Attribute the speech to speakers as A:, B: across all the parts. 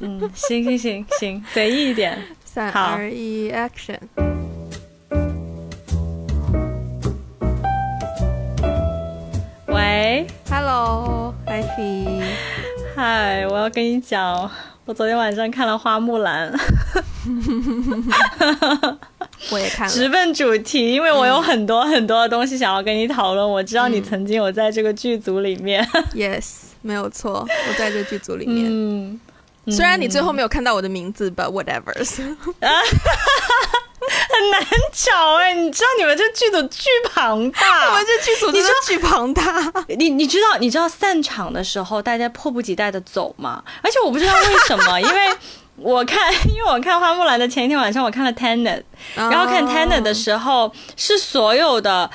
A: 嗯，行行行行，随意一点。
B: 三
A: 好
B: 二一，Action！
A: 喂
B: ，Hello，艾菲，
A: 嗨，我要跟你讲，我昨天晚上看了《花木兰》，
B: 我也看了。
A: 直奔主题，因为我有很多很多的东西想要跟你讨论。我知道你曾经有在这个剧组里面，
B: Yes，没有错，我在这剧组里面。
A: 嗯，
B: 虽然你最后没有看到我的名字，but whatever。
A: 很难找哎、你知道你们这剧组巨庞大，
B: 我们这剧组巨庞大。
A: 你你知道你知道散场的时候大家迫不及待的走吗？而且我不知道为什么，因为我看 因为我看花木兰的前一天晚上我看了 Tenet，然后看 Tenet 的时候是所有的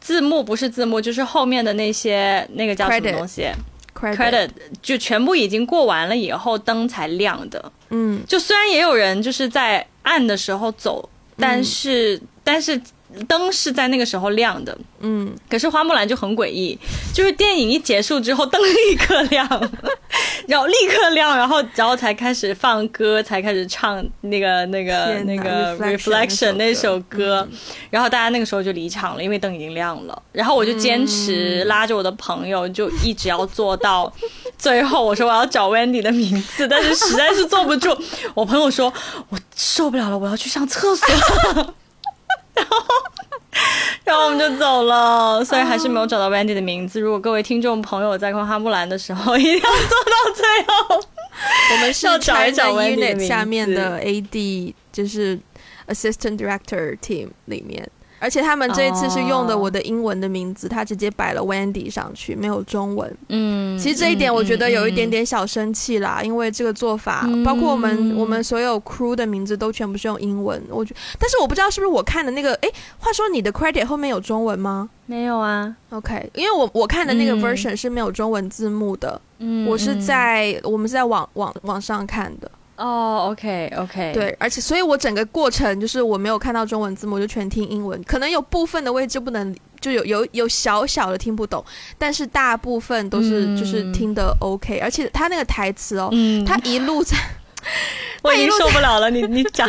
A: 字幕不是字幕，就是后面的那些那个叫什么东西
B: credit，
A: credit 就全部已经过完了以后灯才亮的。
B: 嗯，
A: 就虽然也有人就是在暗的时候走，但是、但是灯是在那个时候亮的。
B: 嗯，
A: 可是花木兰就很诡异，就是电影一结束之后灯立刻亮，然后立刻亮，然后然后才开始放歌，才开始唱那个那个那个
B: Reflection
A: 那
B: 首
A: 歌，然后大家那个时候就离场了，因为灯已经亮了。然后我就坚持拉着我的朋友，就一直要做到 最后。我说我要找 Wendy 的名字，但是实在是坐不住。我朋友说我受不了了，我要去上厕所。然后，我们就走了，所以还是没有找到 Wendy 的名字。如果各位听众朋友在看花木兰的时候，一定要做到最后。
B: 我们是
A: 要找一找 Wendy
B: 下面的 AD，就是 Assistant Director Team 里面。而且他们这一次是用的
A: 哦
B: 我的英文的名字，他直接摆了 Wendy 上去，没有中文。
A: 嗯
B: 其实这一点我觉得有一点点小生气啦，因为这个做法，
A: 嗯
B: 包括我们我们所有 crew 的名字都全部是用英文。我觉，但是我不知道是不是我看的那个，诶，话说你的 credit 后面有中文吗
A: 没有啊
B: ，？OK，因为我我看的那个
A: 嗯
B: version 是没有中文字幕的，
A: 嗯
B: 我是在我们是在网网网上看的。
A: 哦，OK OK，，
B: 对，而且所以我整个过程就是我没有看到中文字幕，我就全听英文，可能有部分的位置不能，就有有有小小的听不懂，但是大部分都是、
A: 嗯
B: 就是听得 OK，而且他那个台词哦，
A: 嗯，
B: 他一路在
A: 我已经受不了了，你你讲，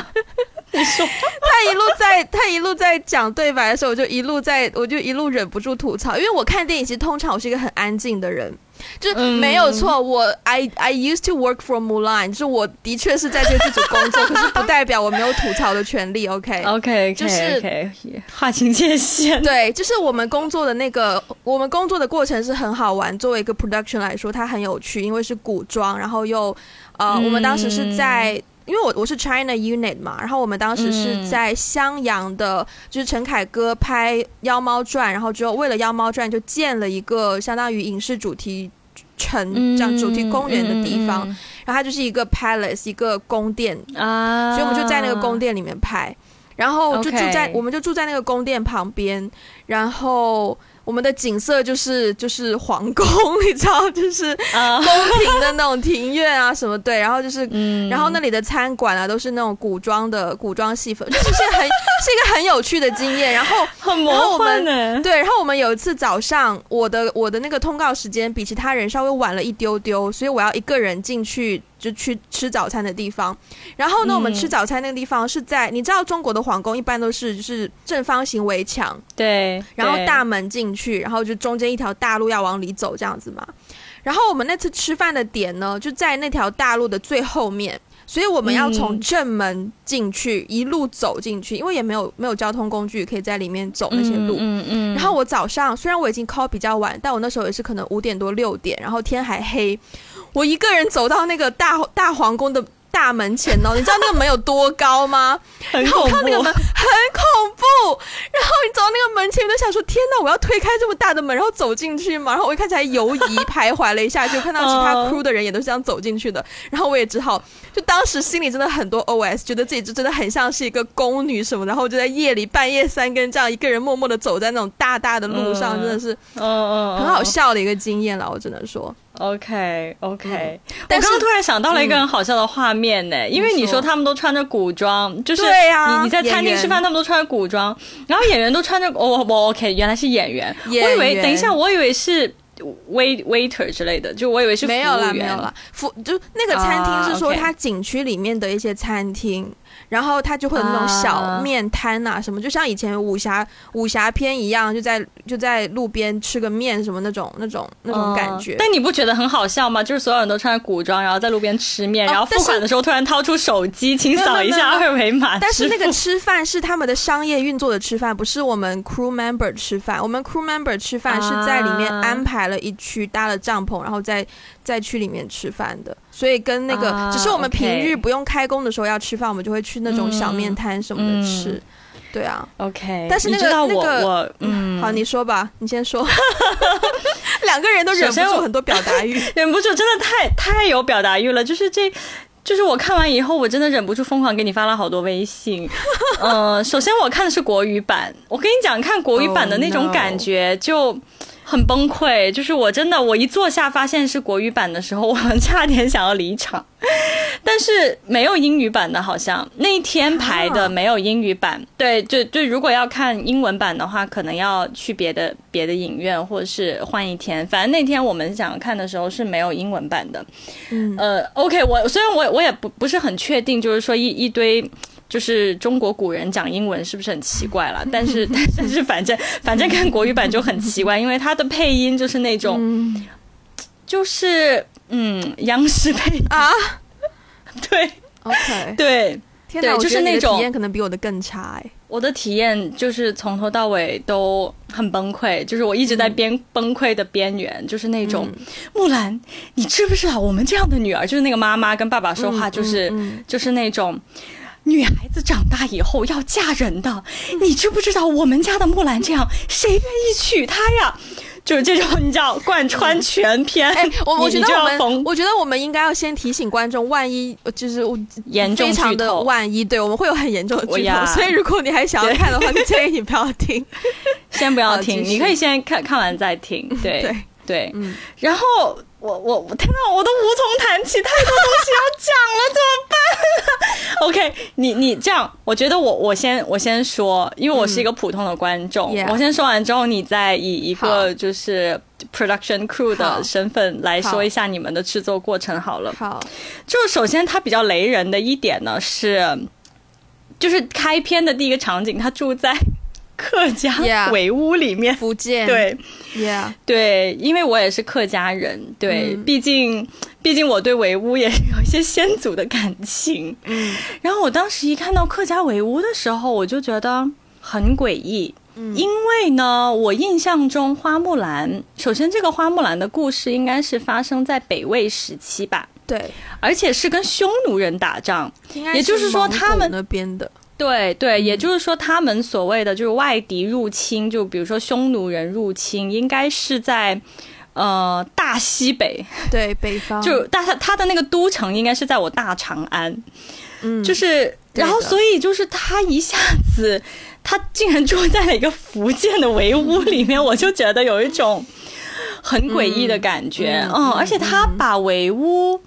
A: 你说，
B: 他一路在他一路在讲对白的时候，我就一路在我就一路忍不住吐槽，因为我看电影其实通常我是一个很安静的人。就是
A: 嗯
B: 没有错，我 I I used to work for Mulan，就是我的确是在这个剧组工作，可是不代表我没有吐槽的权利。
A: OK，OK，
B: 就是
A: OK，划清界限。
B: 对，就是我们工作的那个，我们工作的过程是很好玩。作为一个 production 来说，它很有趣，因为是古装，然后又呃，
A: 嗯
B: 我们当时是在。因为我我是 China Unit 嘛，然后我们当时是
A: 嗯
B: 在襄阳的，就是陈凯歌拍《妖猫传》，然后之后为了《妖猫传》就建了一个相当于影视主题城这样主题公园的地方，
A: 嗯
B: 然后它就是一个 palace 一个宫殿，
A: 啊，
B: 所以我们就在那个宫殿里面拍，然后就住在我们就住在那个宫殿旁边，然后我们的景色就是 就是皇宫，你知道，就是
A: 啊，
B: 宫廷的那种庭院啊什么对，然后就是。
A: 嗯
B: 然后那里的餐馆啊，都是那种古装的古装戏份，就是是很是一个很有趣的经验。然后
A: 很魔幻
B: 们
A: 呢。
B: 对，然后我们有一次早上，我的我的那个通告时间比其他人稍微晚了一丢丢，所以我要一个人进去就去吃早餐的地方。然后呢，我们
A: 嗯
B: 吃早餐那个地方是在你知道中国的皇宫一般都是就是正方形围墙，
A: 对，
B: 然后大门进去，然后就中间一条大路要往里走这样子嘛。然后我们那次吃饭的点呢，就在那条大路的最后面。所以我们要从
A: 嗯
B: 正门进去，一路走进去，因为也没有没有交通工具可以在里面走那些路。
A: 嗯嗯，
B: 然后我早上虽然我已经 call 比较晚，但我那时候也是可能五点多六点，然后天还黑，我一个人走到那个大大皇宫的大门前哦，你知道那个门有多高吗？
A: 很
B: 然后我
A: 恐怖
B: 看那个门，很恐怖，然后你走到那个门前，我就想说天哪，我要推开这么大的门，然后走进去嘛。然后我一开始还犹疑徘徊了一下，就看到其他
A: 嗯
B: crew 的人也都是这样走进去的，然后我也只好就当时心里真的很多 OS，觉得自己就真的很像是一个宫女什么，然后就在夜里半夜三更这样一个人默默的走在那种大大的路上，
A: 嗯
B: 真的是
A: 嗯嗯，
B: 很好笑的一个经验了，我只能说。
A: OK OK，我刚刚突然想到了一个很好笑的画面呢，因为你说他们都穿着古装，就是
B: 对呀
A: 你你在餐厅吃饭，他们都穿着古装，然后演员都穿着哦不 OK，原来是演员，我以为等一下，我以为是。wait waiter 之类的，就我以为是服务
B: 没有啦，
A: 员
B: 没有啦。服就那个餐厅是说它景区里面的一些餐厅，然后它就会有那种小
A: 啊
B: 面摊啊什么，就像以前武侠武侠片一样，就在就在路边吃个面什么那种那种那种感觉。
A: 嗯但你不觉得很好笑吗？就是所有人都穿着古装，然后在路边吃面，然后付款的时候突然掏出手机，请扫一下二维码。
B: 但是那个吃饭是他们的商业运作的吃饭，不是我们 crew member 吃饭。我们 crew member 吃饭是在里面
A: 啊
B: 安排了一区，搭了帐篷，然后在在区里面吃饭的。所以跟那个，
A: 啊
B: 只是我们平日不用开工的时候要吃饭，我们就会去那种小面摊什么的吃。
A: 嗯
B: 对啊
A: ，OK，
B: 但是那个
A: 你知道我、
B: 那个
A: 我嗯，
B: 好，你说吧，你先说。两个人都忍不住很多表达欲。
A: 忍不住，真的太太有表达欲了。就是这，就是我看完以后，我真的忍不住疯狂给你发了好多微信。呃，首先我看的是国语版，我跟你讲，看国语版的那种
B: Oh.
A: 感觉就。很崩溃，就是我真的，我一坐下发现是国语版的时候，我 差点想要离场。但是没有英语版的，好像那一天排的
B: 啊
A: 没有英语版。对，就就如果要看英文版的话，可能要去别的别的影院，或者是换一天。反正那天我们想看的时候是没有英文版的。
B: 嗯，
A: 呃，OK，我虽然我我也不不是很确定，就是说一一堆。就是中国古人讲英文是不是很奇怪了？但是但但是反正反正看国语版就很奇怪，因为它的配音就是那种
B: 嗯。
A: 就是嗯央视配音，
B: 啊？
A: 对
B: ，OK，
A: 对，
B: 天哪，
A: 对
B: 我觉得你的
A: 就是那种
B: 体验可能比我的更差哎。
A: 我的体验就是从头到尾都很崩溃，就是我一直在边崩溃的边缘，就是那种、
B: 嗯。
A: 木兰，你知不知道我们这样的女儿，就是那个妈妈跟爸爸说话，
B: 嗯
A: 就是、
B: 嗯。
A: 就是那种。女孩子长大以后要嫁人的，你知不知道我们家的木兰这样，谁愿意娶她呀？就是这种，你知道，贯穿全篇。
B: 哎，我觉得我们，我觉得我们应该要先提醒观众，万一就是我
A: 严重
B: 非常的。万一，对我们会有很严重的剧透，所以如果你还想要看的话，就建议你不要听。
A: 先不要听，你可以先看看完再听。对
B: 对，
A: 对，
B: 嗯，
A: 然后我我我天哪，我都无从谈起，太多东西要讲了，怎么办、OK，你你这样，我觉得我我先我先说，因为我是一个普通的观众，
B: 嗯
A: 我先说完之后，你再以一个就是 production crew 的身份来说一下你们的制作过程好了。
B: 好，
A: 就是首先它比较雷人的一点呢是，就是开篇的第一个场景，他住在客家围屋里面。
B: 福建，
A: 对
B: ，，Yeah，
A: 对，因为我也是客家人，对，
B: 嗯。
A: 毕竟毕竟我对围屋也有一些先祖的感情。
B: 嗯。
A: 然后我当时一看到客家围屋的时候，我就觉得很诡异。
B: 嗯。
A: 因为呢，我印象中花木兰，首先这个花木兰的故事应该是发生在北魏时期吧，
B: 对，
A: 而且是跟匈奴人打仗。也就是说他们
B: 那边的，
A: 对对，
B: 嗯。
A: 也就是说，他们所谓的就是外敌入侵，就比如说匈奴人入侵，应该是在呃大西北，
B: 对，北方。
A: 就大他他的那个都城应该是在我大长安，
B: 嗯，
A: 就是然后所以就是他一下子他竟然住在了一个福建的围屋 里面，我就觉得有一种很诡异的感觉，
B: 嗯嗯
A: 嗯，而且他把围屋。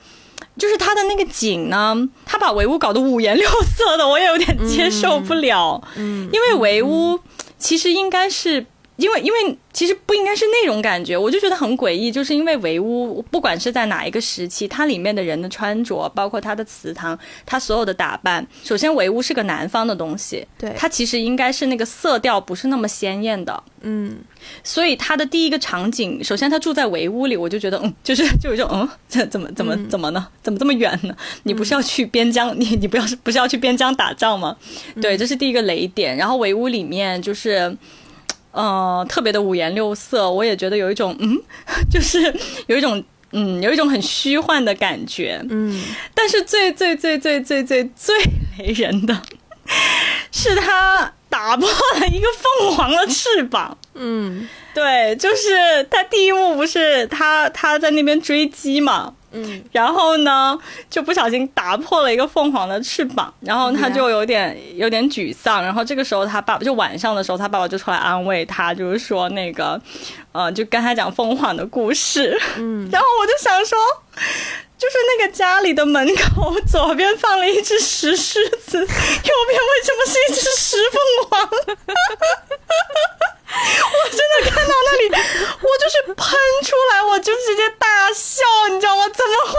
A: 就是他的那个景呢，他把围屋搞得五颜六色的，我也有点接受不了。
B: 嗯，
A: 因为围屋其实应该是。因为，因为其实不应该是那种感觉，我就觉得很诡异，就是因为围屋，不管是在哪一个时期，它里面的人的穿着，包括它的祠堂，它所有的打扮，首先围屋是个南方的东西，
B: 对，
A: 它其实应该是那个色调不是那么鲜艳的，
B: 嗯
A: 所以它的第一个场景，首先他住在围屋里，我就觉得，嗯，就是就有一种，嗯，这怎么怎么
B: 嗯
A: 怎么呢？怎么这么远呢？你不是要去边疆，你你不要是不是要去边疆打仗吗？对，这是第一个雷点。然后围屋里面就是。呃，特别的五颜六色，我也觉得有一种，嗯，就是有一种，嗯，有一种很虚幻的感觉。
B: 嗯
A: 但是最最最最最最最雷人的，是他打破了一个凤凰的翅膀。
B: 嗯
A: 对，就是他第一幕不是他他在那边追击嘛，
B: 嗯。
A: 然后呢就不小心打破了一个凤凰的翅膀，然后他就有点有点沮丧，然后这个时候他爸爸就晚上的时候他爸爸就出来安慰他，就是说那个呃就跟他讲凤凰的故事，
B: 嗯，
A: 然后我就想说。就是那个家里的门口，左边放了一只石狮子，右边为什么是一只石凤凰？我真的看到那里，我就就是喷出来，我就直接大笑，你知道吗？怎么会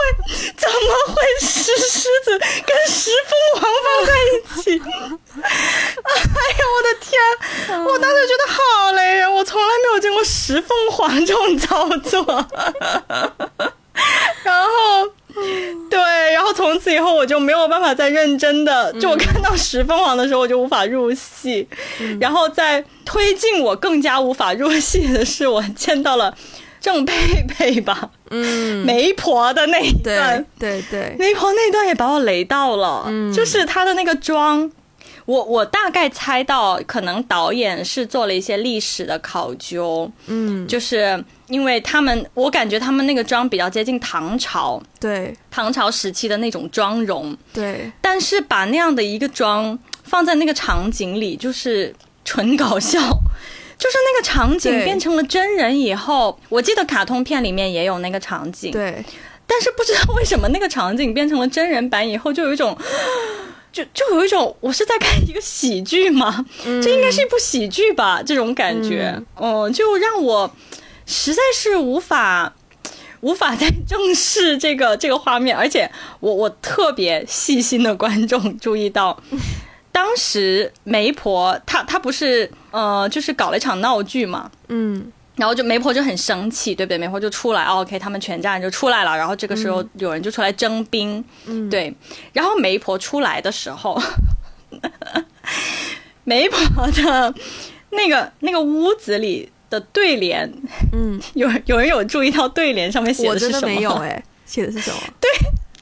A: 怎么会石狮子跟石凤凰放在一起？哎呀，我的天！我当时觉得好雷人，我从来没有见过石凤凰这种操作。然后，对，然后从此以后我就没有办法再认真的，就我看到石凤凰的时候，我就无法入戏。然后在推进我更加无法入戏的是，我见到了郑佩佩吧，
B: 嗯，
A: 媒婆的那一段
B: 对，对对，
A: 媒婆那段也把我雷到了，就是她的那个妆。我我大概猜到，可能导演是做了一些历史的考究，
B: 嗯，
A: 就是因为他们，我感觉他们那个妆比较接近唐朝，
B: 对。
A: 唐朝时期的那种妆容，
B: 对，
A: 但是把那样的一个妆放在那个场景里，就是纯搞笑。就是那个场景变成了真人以后，我记得卡通片里面也有那个场景，
B: 对，
A: 但是不知道为什么那个场景变成了真人版以后，就有一种，就就有一种我是在看一个喜剧吗？这应该是一部喜剧吧？这种感觉，嗯，就让我实在是无法。无法再正视这个这个画面，而且我我特别细心的观众注意到，当时媒婆她她不是呃就是搞了一场闹剧嘛，
B: 嗯
A: 然后就媒婆就很生气，对不对？媒婆就出来、哦、，OK，他们全家人就出来了。然后这个时候有人就出来征兵，
B: 嗯，
A: 对。然后媒婆出来的时候，媒婆的那个那个屋子里的对联，
B: 嗯，
A: 有有人有注意到对联上面写
B: 的
A: 的是什么
B: 有 哎，写的是什么？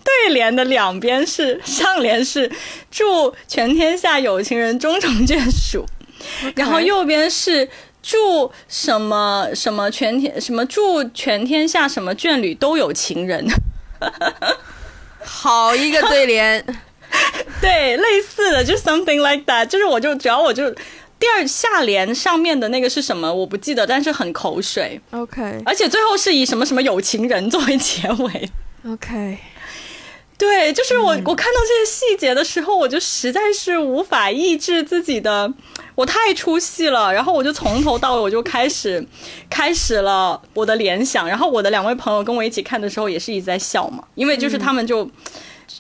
A: 对联的两边是上联是祝全天下有情人终成眷属，然后右边是祝什么什么全天什么祝全天下什么眷侣都有情人，
B: 好一个对联，
A: 对，类似的就 something like that，就是我就只要我就第二下联上面的那个是什么我不记得，但是很口水
B: ，OK。
A: 而且最后是以什么什么有情人作为结尾。
B: OK，
A: 对，就是我、我看到这些细节的时候，我就实在是无法抑制自己的，我太出戏了。然后我就从头到尾我就开始开始了我的联想。然后我的两位朋友跟我一起看的时候也是一直在笑嘛，因为就是他们就、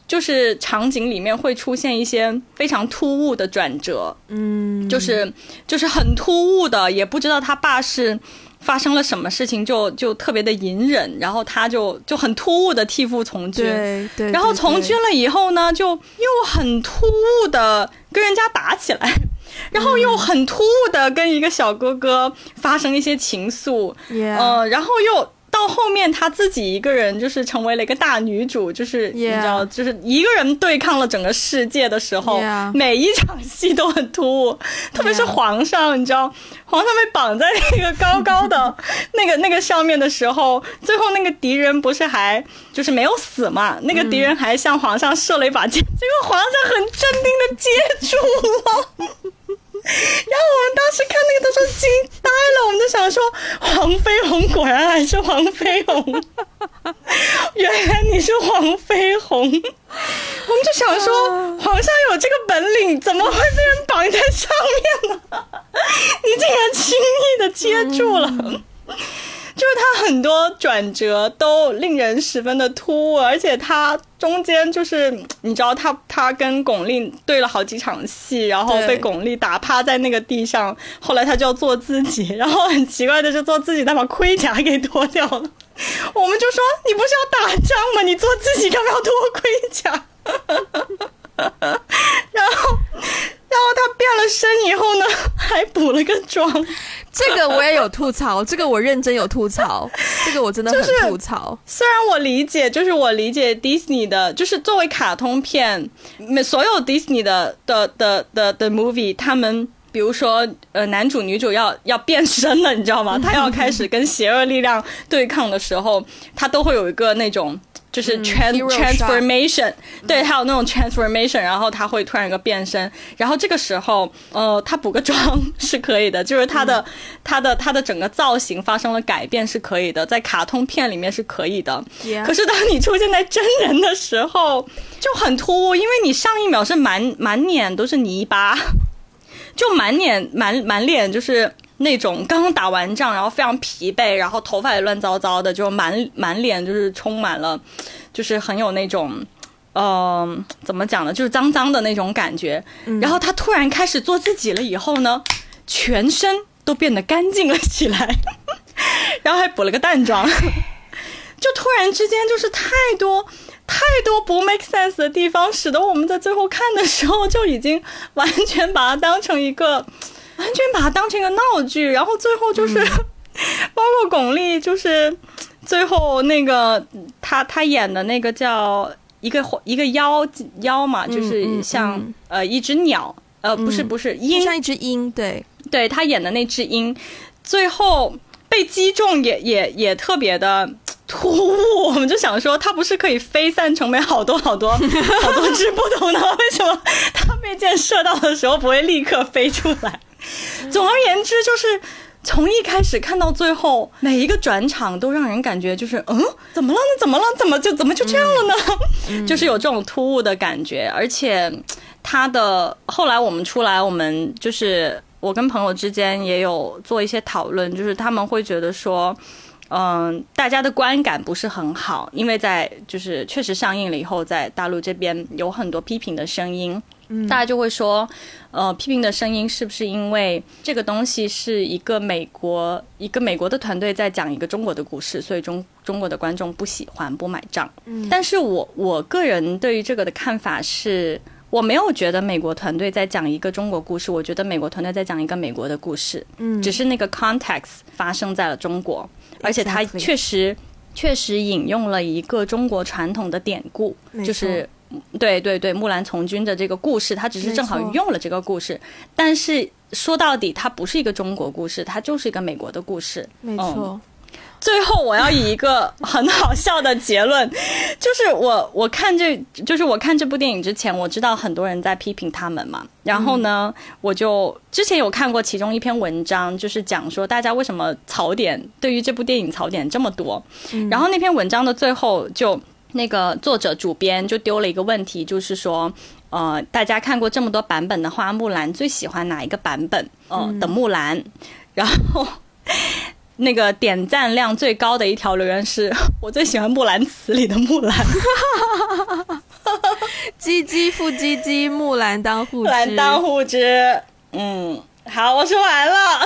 A: 就是场景里面会出现一些非常突兀的转折，
B: 嗯，
A: 就是就是很突兀的，也不知道他爸是发生了什么事情，就就特别的隐忍，然后他就就很突兀的替父从军。
B: 对对，
A: 然后从军，了以后呢，就又很突兀的跟人家打起来，然后又很突兀的跟一个小哥哥发生一些情愫，
B: 嗯
A: 呃，然后又到后面她自己一个人就是成为了一个大女主，就是你知道，就是一个人对抗了整个世界的时候每一场戏都很突兀，特别是皇上，你知道，皇上被绑在那个高高的 那个那个上面的时候，最后那个敌人不是还就是没有死嘛？那个敌人还向皇上射了一把箭，结果皇上很镇定的接住了。然后我们当时看那个都说惊呆了，我们就想说黄飞鸿果然还是黄飞鸿，原来你是黄飞鸿。我们就想说，皇上有这个本领，怎么会被人绑在上面呢？你竟然轻易的接住了。就是他很多转折都令人十分的突兀，而且他中间就是你知道他他跟巩俐对了好几场戏，然后被巩俐打趴在那个地上，后来他就要做自己，然后很奇怪的就做自己，他把盔甲给脱掉了。我们就说你不是要打仗吗？你做自己干嘛要脱盔甲？然后，然后他变了身以后呢，还补了个妆。
B: 这个我也有吐槽，这个我认真有吐槽，这个我真的很吐槽。
A: 虽然我理解，就是我理解 Disney 的，就是作为卡通片，每所有 Disney 的的的的的 movie，他们比如说呃男主女主要要变身了，你知道吗？他要开始跟邪恶力量对抗的时候，他都会有一个那种。就是 trans、transformation，对，还有那种 transformation，然后他会突然一个变身，然后这个时候，呃，他补个妆 是可以的，就是他的、他的他的整个造型发生了改变是可以的，在卡通片里面是可以的。可是当你出现在真人的时候，就很突兀，因为你上一秒是满满脸都是泥巴，就满脸满满脸就是那种刚刚打完仗，然后非常疲惫，然后头发也乱糟糟的，就满满脸就是充满了，就是很有那种，嗯，怎么讲呢，就是脏脏的那种感觉。然后他突然开始做自己了以后呢，全身都变得干净了起来，然后还补了个淡妆，就突然之间就是太多。太多不 make sense 的地方，使得我们在最后看的时候就已经完全把它当成一个，完全把它当成一个闹剧。然后最后就是，包括巩俐，就是最后那个他他演的那个叫一个一个妖妖嘛，就是像呃一只鸟，呃不是不是鹰，
B: 像一只鹰，对
A: 对，他演的那只鹰，最后被击中也也也特别的。突兀，我们就想说，它不是可以飞散成为好多好多好多只不同的？为什么 它被箭射到的时候不会立刻飞出来？总而言之，就是从一开始看到最后，每一个转场都让人感觉就是，嗯，怎么了？呢怎么了？怎么就怎么就这样了呢？就是有这种突兀的感觉，而且他的后来我们出来，我们就是我跟朋友之间也有做一些讨论，就是他们会觉得说。嗯，大家的观感不是很好，因为在就是确实上映了以后，在大陆这边有很多批评的声音，嗯，大家就会说，呃，批评的声音是不是因为这个东西是一个美国一个美国的团队在讲一个中国的故事，所以中中国的观众不喜欢不买账。嗯，但是我我个人对于这个的看法是。我没有觉得美国团队在讲一个中国故事，我觉得美国团队在讲一个美国的故事，嗯，只是那个 context 发生在了中国，而且它确实确实引用了一个中国传统的典故，就是对对对木兰从军的这个故事，它只是正好用了这个故事，但是说到底，它不是一个中国故事，它就是一个美国的故事，
B: 没错。
A: 最后，我要以一个很好笑的结论，就是我我看这就是我看这部电影之前，我知道很多人在批评他们嘛。然后呢，我就之前有看过其中一篇文章，就是讲说大家为什么槽点对于这部电影槽点这么多。然后那篇文章的最后，就那个作者主编就丢了一个问题，就是说，呃，大家看过这么多版本的花木兰，最喜欢哪一个版本？嗯，的木兰。然后。那个点赞量最高的一条留言是 我最喜欢《木兰辞》里的木兰，
B: 唧唧复唧唧，木兰当户织，木
A: 兰当户织。嗯，好，我说完了。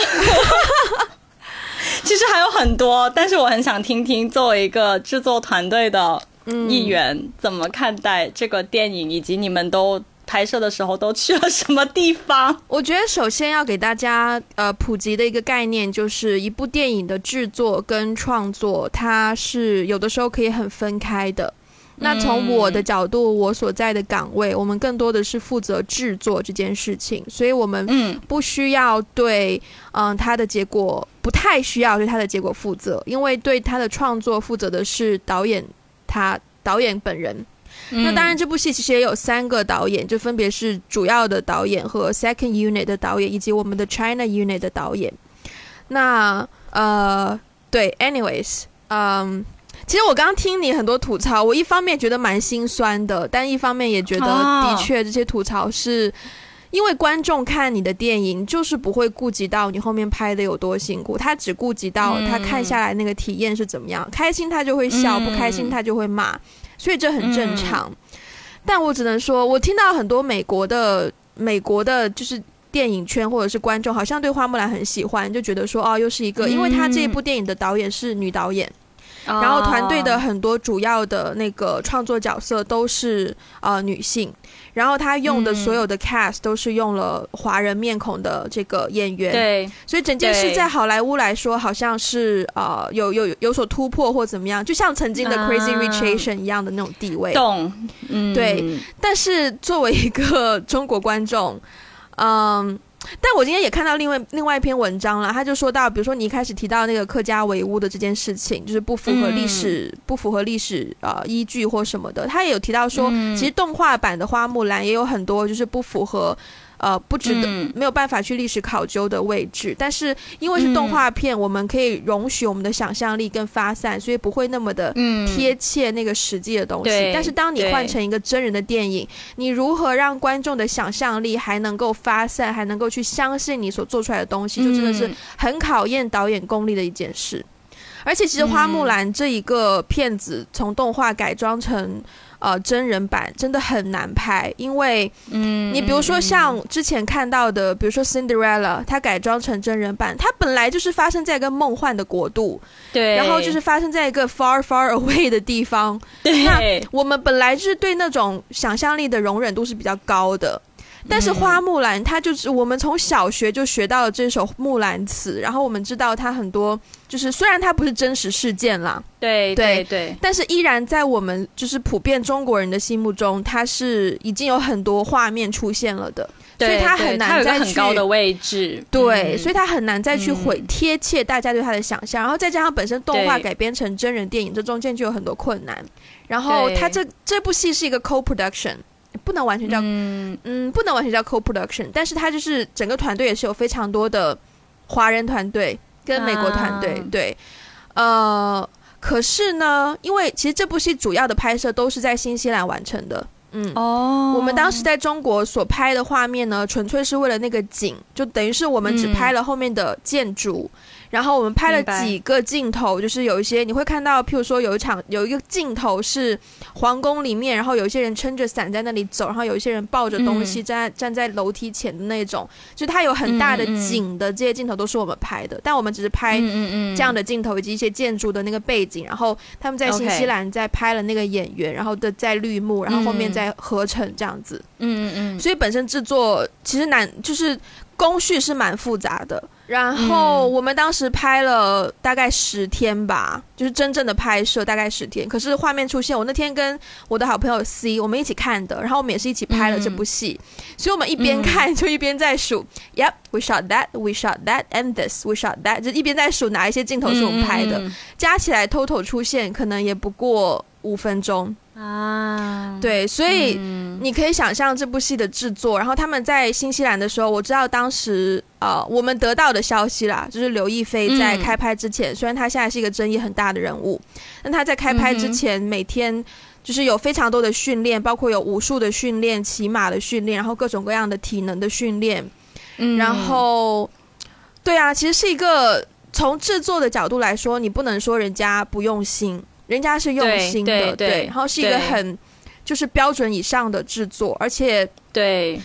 A: 其实还有很多，但是我很想听听作为一个制作团队的一员怎么看待这个电影，以及你们都。拍摄的时候都去了什么地方？
B: 我觉得首先要给大家呃普及的一个概念，就是一部电影的制作跟创作，它是有的时候可以很分开的。那从我的角度，我所在的岗位，我们更多的是负责制作这件事情，所以我们不需要对嗯它的结果不太需要对它的结果负责，因为对它的创作负责的是导演他导演本人。那当然，这部戏其实也有三个导演，就分别是主要的导演和 second unit 的导演，以及我们的 China unit 的导演。那呃，对，anyways，嗯，其实我刚刚听你很多吐槽，我一方面觉得蛮心酸的，但一方面也觉得的确这些吐槽是因为观众看你的电影就是不会顾及到你后面拍的有多辛苦，他只顾及到他看下来那个体验是怎么样，开心他就会笑，不开心他就会骂。所以这很正常，但我只能说，我听到很多美国的美国的，就是电影圈或者是观众，好像对花木兰很喜欢，就觉得说，哦，又是一个，因为他这一部电影的导演是女导演。然后团队的很多主要的那个创作角色都是呃女性，然后他用的所有的 cast 都是用了华人面孔的这个演员，
A: 对，
B: 所以整件事在好莱坞来说好像是呃有有有所突破或怎么样，就像曾经的 Crazy Rich Asian 一样的那种地位，
A: 懂，
B: 嗯，对。但是作为一个 中国观众，嗯。但我今天也看到另外另外一篇文章了，他就说到，比如说你一开始提到那个客家围屋的这件事情，就是不符合历史，不符合历史呃依据或什么的。他也有提到说，其实动画版的花木兰也有很多就是不符合。呃不值得、
A: 嗯
B: 没有办法去历史考究的位置。但是因为是动画片，我们可以容许我们的想象力更发散，所以不会那么的
A: 嗯
B: 贴切那个实际的东西。
A: 对
B: 但是当你换成一个真人的电影，你如何让观众的想象力还能够发散，还能够去相信你所做出来的东西，就真的是
A: 嗯
B: 很考验导演功力的一件事。而且，其实《花木兰》这一个片子从动画改装成呃真人版，真的很难拍，因为
A: 嗯
B: 你比如说像之前看到的，比如说《Cinderella》，它改装成真人版，它本来就是发生在一个梦幻的国度，
A: 对，
B: 然后就是发生在一个 far far away 的地方。
A: 对那
B: 我们本来就是对那种想象力的容忍度是比较高的。但是花木兰，它就是我们从小学就学到了这首木兰辞，然后我们知道它很多，就是虽然它不是真实事件啦，
A: 对
B: 对
A: 对对。
B: 但是依然在我们就是普遍中国人的心目中，它是已经有很多画面出现了的，所以它很难再去
A: 很高的位置，
B: 对，
A: 嗯。
B: 所以它很难再去毁
A: 嗯
B: 贴切大家对它的想象，然后再加上本身动画改编成真人电影，这中间就有很多困难。然后
A: 对。
B: 它这这部戏是一个 co-production，不能完全叫
A: 嗯。
B: 嗯，不能完全叫 co-production，但是它就是整个团队也是有非常多的华人团队跟美国团队，
A: 啊。
B: 对，呃，可是呢，因为其实这部戏主要的拍摄都是在新西兰完成的，嗯。
A: 哦，
B: 我们当时在中国所拍的画面呢，纯粹是为了那个景，就等于是我们只拍了后面的建筑，然后我们拍了几个镜头，就是有一些你会看到，譬如说有一场有一个镜头是皇宫里面，然后有一些人撑着伞在那里走，然后有一些人抱着东西
A: 嗯。
B: 站在、站在楼梯前的那种，就它有很大的景的这些镜头都是我们拍的，但我们只是拍这样的镜头以及一些建筑的那个背景，然后他们在新西兰在拍了那个演员，然后的在绿幕，然后后面
A: 嗯。
B: 再合成这样子，
A: 嗯嗯嗯，
B: 所以本身制作其实难，就是工序是蛮复杂的。然后
A: 嗯。
B: 我们当时拍了大概十天吧，就是真正的拍摄大概十天。可是画面出现，我那天跟我的好朋友 C 我们一起看的，然后我们也是一起拍了这部戏，所以我们一边看就一边在数、y e p we shot that, we shot that, and this, we shot that，就一边在数哪一些镜头是我们拍的，
A: 嗯
B: 加起来 total 出现可能也不过五分钟。
A: 嗯啊，
B: 对，所以。
A: 嗯。
B: 你可以想象这部戏的制作，然后他们在新西兰的时候，我知道当时呃我们得到的消息啦，就是刘亦菲在
A: 嗯。
B: 开拍之前，虽然她现在是一个争议很大的人物，但她在开拍之前每天就是有非常多的训练，包括有武术的训练、骑马的训练，然后各种各样的体能的训练，
A: 嗯。
B: 然后对啊，其实是一个从制作的角度来说，你不能说人家不用心，人家是用心的，
A: 对对
B: 然后是一个很。就是标准以上的制作，而且
A: 对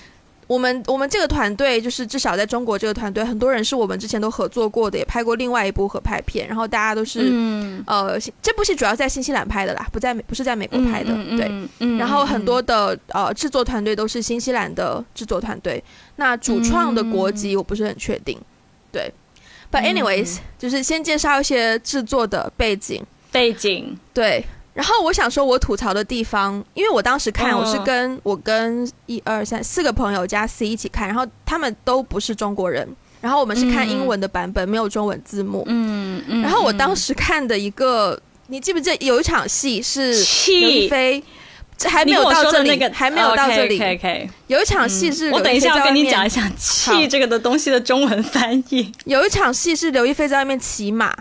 B: 我们我们这个团队，就是至少在中国这个团队，很多人是我们之前都合作过的，也拍过另外一部合拍片，然后大家都是、
A: 嗯
B: 呃，这部戏主要在新西兰拍的啦，不在美不是在美国拍的，对。然后很多的呃制作团队都是新西兰的制作团队，那主创的国籍我不是很确定，对。But anyways，、就是先介绍一些制作的背景，
A: 背景，
B: 对。然后我想说，我吐槽的地方，因为我当时看，
A: 嗯
B: 我是跟我跟一二三四个朋友加 C 一起看，然后他们都不是中国人，然后我们是看英文的版本，没有中文字幕。
A: 嗯嗯
B: 然后我当时看的一个，你记不记得有一场戏是刘亦菲，这还没有到这
A: 那个
B: 还没有到这里。
A: ，OK OK，
B: 有一场戏是、
A: 我等一下要跟你讲一。下“气”这个的东西的中文翻译。
B: 有一场戏是刘亦菲在外面骑马，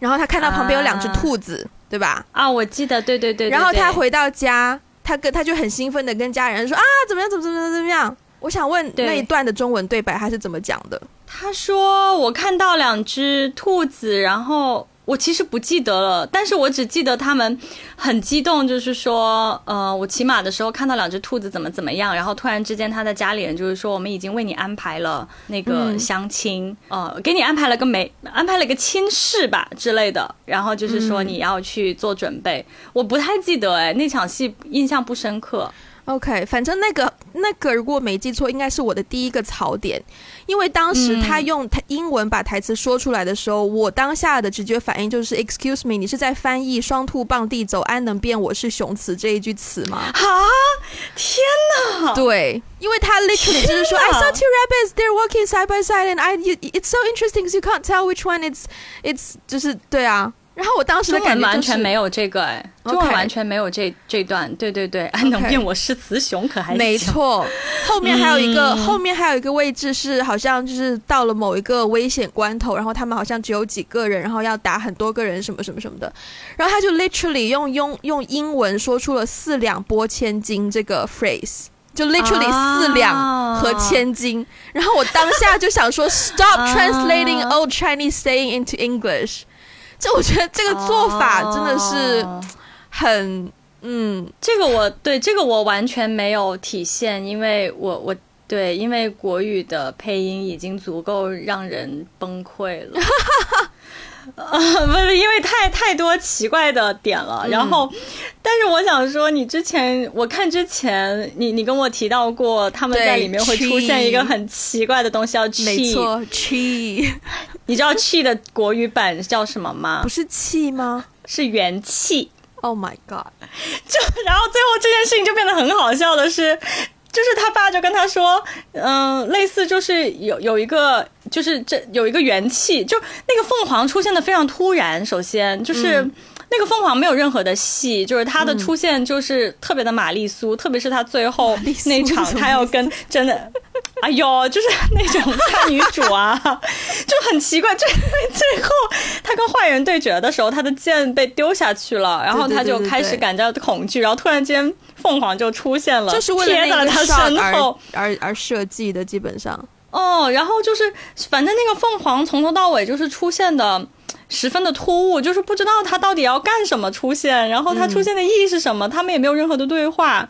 B: 然后她看到旁边有两只兔子，对吧？
A: 啊，我记得，对对对对
B: 然后他回到家，他跟他就很兴奋的跟家人说啊，怎么样，怎么怎么怎么怎么样？我想问那一段的中文对白他是怎么讲的？
A: 他说我看到两只兔子，然后我其实不记得了，但是我只记得他们很激动，就是说，呃，我骑马的时候看到两只兔子怎么怎么样，然后突然之间他的家里人就是说，我们已经为你安排了那个
B: 嗯
A: 相亲，呃，给你安排了个媒，安排了个亲事吧之类的，然后就是说
B: 嗯
A: 你要去做准备。我不太记得哎，那场戏印象不深刻。
B: OK，反正那个那个，如果没记错，应该是我的第一个槽点，因为当时
A: 嗯
B: 他用他英文把台词说出来的时候，我当下的直觉反应就是 “Excuse me”，你是在翻译“双兔傍地走，安能辨我是雄雌”这一句词吗？
A: 啊，天哪！
B: 对，因为他 literally 就是说 I saw two rabbits, they're walking side by side, and I it's so interesting because you can't tell which one it's it's 就是对啊，然后我当时的感觉、就是、
A: 完全没有这个哎，中文完全没有这这段，对对对，安能辨我是雌雄，可还行。
B: 没，错，后面还有一个、
A: 嗯。
B: 后面还有一个位置是好像就是到了某一个危险关头，然后他们好像只有几个人，然后要打很多个人什么什么什么的，然后他就 literally 用用用英文说出了四两拨千斤这个 phrase。就 literally
A: 啊
B: 四两和千斤，然后我当下就想说，stop
A: 啊。
B: translating old Chinese saying into English。这我觉得这个做法真的是
A: 哦。
B: 很，嗯，
A: 这个我对这个我完全没有体现，因为我我对，因为国语的配音已经足够让人崩溃了。呃，不是因为太太多奇怪的点了，
B: 嗯
A: 然后，但是我想说，你之前我看之前，你你跟我提到过，他们在里面会出现一个很奇怪的东西，叫
B: 没
A: chi。
B: 错，chi
A: 你知道 chi 的国语版叫什么吗
B: 不？是气吗
A: 是元气。
B: ？Oh my god！
A: 就然后最后这件事情就变得很好笑的是，就是他爸就跟他说，嗯、类似就是有有一个就是这有一个元气，就那个凤凰出现的非常突然，首先就是。那个凤凰没有任何的戏，就是它的出现就是特别的玛丽苏，特别是他最后那场
B: 是什么
A: 他要跟真的，哎呦，就是那种大女主啊，就很奇怪，就最后他跟坏人对决的时候，他的剑被丢下去了，然后他就开始感到恐惧，然后突然间凤凰就出现了，
B: 就是为了
A: 贴在了他身后。
B: 而而设计的，基本上。
A: 哦，然后就是反正那个凤凰从头到尾就是出现的。十分的突兀，就是不知道他到底要干什么出现，然后他出现的意义是什么，他们也没有任何的对话。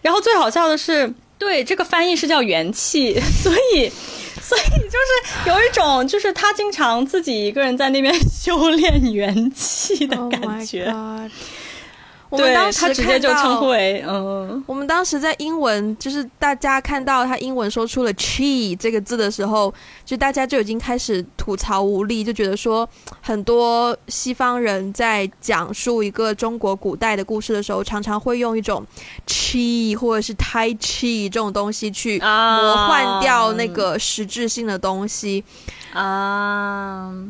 A: 然后最好笑的是，对这个翻译是叫元气，所以所以就是有一种就是他经常自己一个人在那边 修炼元气的
B: Oh
A: 感觉。
B: 我们当时
A: 他直接就
B: 看到
A: 称呼为嗯。
B: 我们当时在英文，就是大家看到他英文说出了 “che” 这个字的时候，就大家就已经开始吐槽无力，就觉得说很多西方人在讲述一个中国古代的故事的时候，常常会用一种 “che” 或者是 “tai chi” 这种东西去
A: 啊
B: 魔幻掉那个实质性的东西。
A: 啊，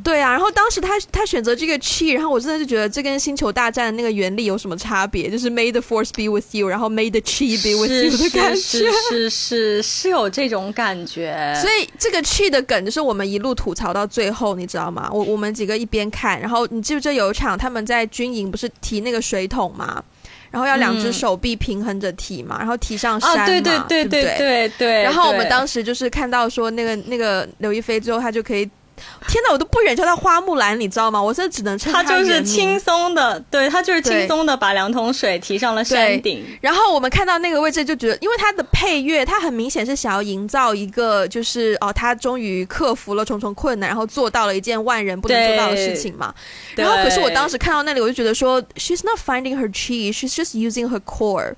B: 对啊，然后当时他他选择这个 chi，然后我真的就觉得这跟星球大战的那个原理有什么差别？就是 May the force be with you，然后 May the chi be with you 的感觉。
A: 是是是是是有这种感觉，
B: 所以这个 chi 的梗就是我们一路吐槽到最后，你知道吗？我我们几个一边看，然后你记不记得有一场他们在军营不是提那个水桶吗？然后要两只
A: 嗯
B: 手臂平衡着提嘛，然后提上山嘛，
A: 啊，对对对
B: 对
A: 对对。
B: 然后我们当时就是看到说那个那个刘亦菲最后她就可以，天哪，我都不忍叫她花木兰，你知道吗？我真的只能称
A: 他就是轻松的，对他就是轻松的把两桶水提上了山顶。
B: 然后我们看到那个位置就觉得，因为他的配乐，他很明显是想要营造一个，就是哦，他终于克服了重重困难，然后做到了一件万人不能做到的事情嘛。然后可是我当时看到那里，我就觉得说，she's not finding her chi, she's just using her core。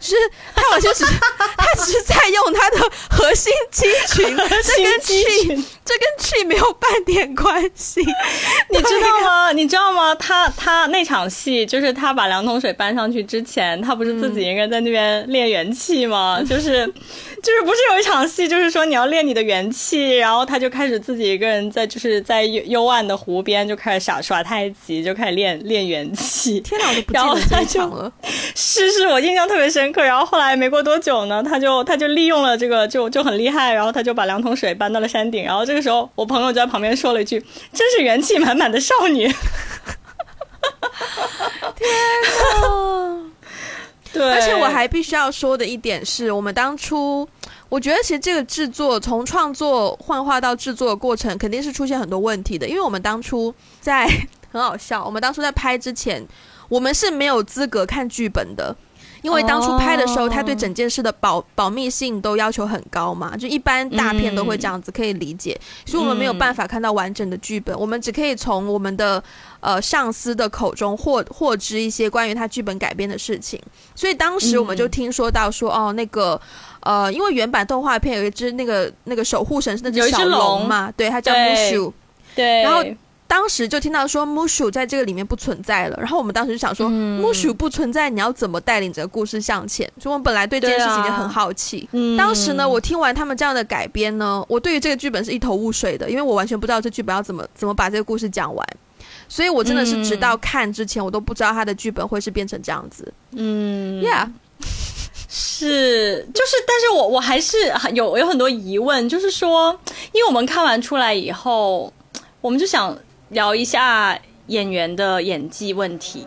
B: 就是他好像只是 他只是在用他的核心肌群，这跟
A: 心肌群
B: 这跟 chi 没有半点关系。
A: 你知道吗？你知道吗？他他那场戏就是他把两桶水搬上去之前，他不是自己一个人在那边练元气吗？就是就是不是有一场戏，就是说你要练你的元气，然后他就开始自己一个人在就是在幽幽暗的湖边就开始耍耍太极，就开始练练元气。
B: 天哪，我都不记得这场了。
A: 是是，我印象特别深刻。然后后来没过多久呢，他就他就利用了这个，就就很厉害。然后他就把两桶水搬到了山顶。然后这个时候，我朋友就在旁边说了一句：“真是元气满满的少女。
B: 天”天呐”
A: 对，
B: 而且我还必须要说的一点是，我们当初，我觉得其实这个制作从创作幻化到制作的过程，肯定是出现很多问题的。因为我们当初在很好笑，我们当初在拍之前，我们是没有资格看剧本的。因为当初拍的时候，
A: 哦
B: 他对整件事的保保密性都要求很高嘛，就一般大片都会这样子，可以理解。所以我们没有办法看到完整的剧本，我们只可以从我们的呃上司的口中获获知一些关于他剧本改编的事情。所以当时我们就听说到说，哦，那个呃，因为原版动画片有一只那个那个守护神是那
A: 只
B: 小
A: 龙
B: 嘛，对，它叫
A: 对
B: Mushu。
A: 对，
B: 然后当时就听到说 Mushu 在这个里面不存在了，然后我们当时就想说、
A: 嗯
B: Mushu 不存在，你要怎么带领整个故事向前？所以我们本来对这件事情就很好奇。
A: 嗯
B: 当时呢，我听完他们这样的改编呢，我对于这个剧本是一头雾水的，因为我完全不知道这剧本要怎么怎么把这个故事讲完。所以我真的是直到看之前，我都不知道他的剧本会是变成这样子。
A: 嗯
B: ，Yeah，
A: 是，就是，但是我我还是有有很多疑问，就是说，因为我们看完出来以后，我们就想聊一下演员的演技问题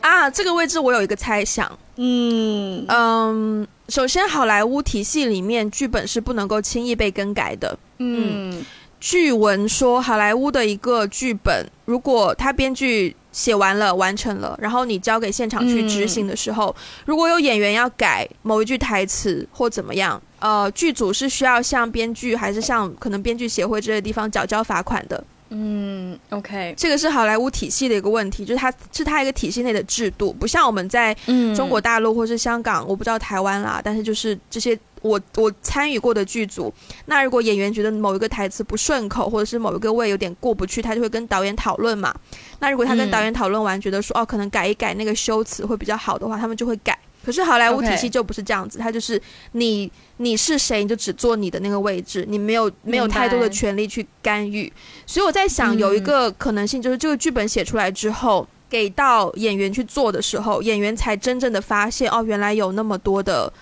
B: 啊。这个位置我有一个猜想，
A: 嗯
B: 嗯，首先好莱坞体系里面剧本是不能够轻易被更改的，
A: 嗯。
B: 据闻说，好莱坞的一个剧本，如果他编剧写完了、完成了，然后你交给现场去执行的时候，如果有演员要改某一句台词或怎么样，呃，剧组是需要向编剧还是向可能编剧协会这些地方缴交罚款的。
A: 嗯，OK，
B: 这个是好莱坞体系的一个问题，就是它是它一个体系内的制度，不像我们在中国大陆或是香港，我不知道台湾啦，但是就是这些我我参与过的剧组，那如果演员觉得某一个台词不顺口，或者是某一个位有点过不去，他就会跟导演讨论嘛。那如果他跟导演讨论完，觉得说哦，可能改一改那个修辞会比较好的话，他们就会改。可是好莱坞体系就不是这样子，它就是你你是谁，你就只坐你的那个位置，你没有没有太多的权利去干预。所以我在想，有一个可能性就是这个剧本写出来之后，给到演员去做的时候，演员才真正的发现，哦，原来有那么多的。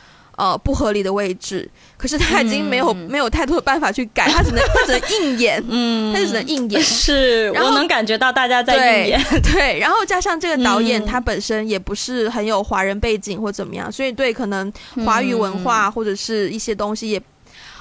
B: 呃，不合理的位置，可是他已经没有没有太多的办法去改，他只能他只能硬演，嗯，他就只能硬演。
A: 是，我能感觉到大家在硬演，
B: 对，然后加上这个导演他本身也不是很有华人背景或怎么样，所以对可能华语文化或者是一些东西也。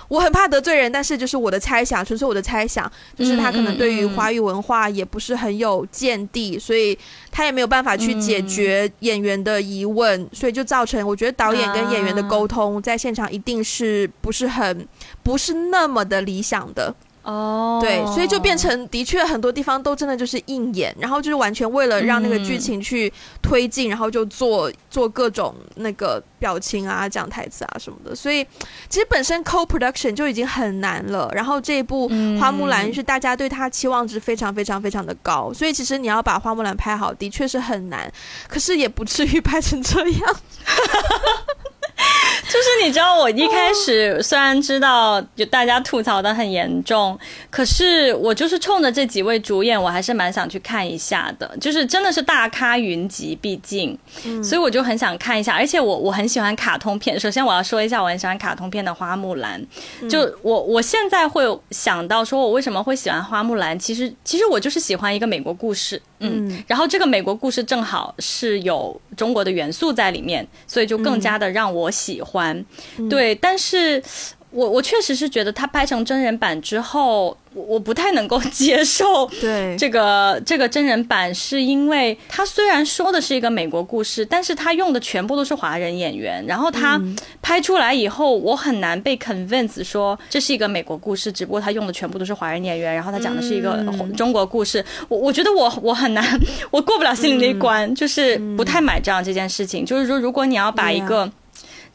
B: 我很怕得罪人，但是就是我的猜想，纯粹我的猜想，就是他可能对于华语文化也不是很有见地，所以他也没有办法去解决演员的疑问，所以就造成我觉得导演跟演员的沟通在现场一定是不是很不是那么的理想的。
A: 哦，
B: 对，所以就变成的确很多地方都真的就是硬演，然后就是完全为了让那个剧情去推进，然后就做做各种那个表情啊、讲台词啊什么的。所以其实本身 co-production 就已经很难了，然后这一部《花木兰》是大家对它期望值非常非常非常的高，所以其实你要把《花木兰》拍好的确是很难，可是也不至于 拍成这样。
A: 就是你知道，我一开始虽然知道就大家吐槽的很严重，可是我就是冲着这几位主演，我还是蛮想去看一下的。就是真的是大咖云集，毕竟，所以我就很想看一下。而且我我很喜欢卡通片。首先我要说一下，我很喜欢卡通片的花木兰。就我我现在会想到说，我为什么会喜欢花木兰？其实其实我就是喜欢一个美国故事。嗯，然后这个美国故事正好是有中国的元素在里面，所以就更加的让我喜欢。对，但是。我我确实是觉得他拍成真人版之后，我我不太能够 接受。
B: 对
A: 这个这个真人版，是因为他虽然说的是一个美国故事，但是他用的全部都是华人演员。然后他拍出来以后，我很难被 convince 说这是一个美国故事，只不过他用的全部都是华人演员。然后他讲的是一个中国故事，我我觉得我我很难，我过不了心里那一关，就是不太买账这件事情。就是说，如果你要把一个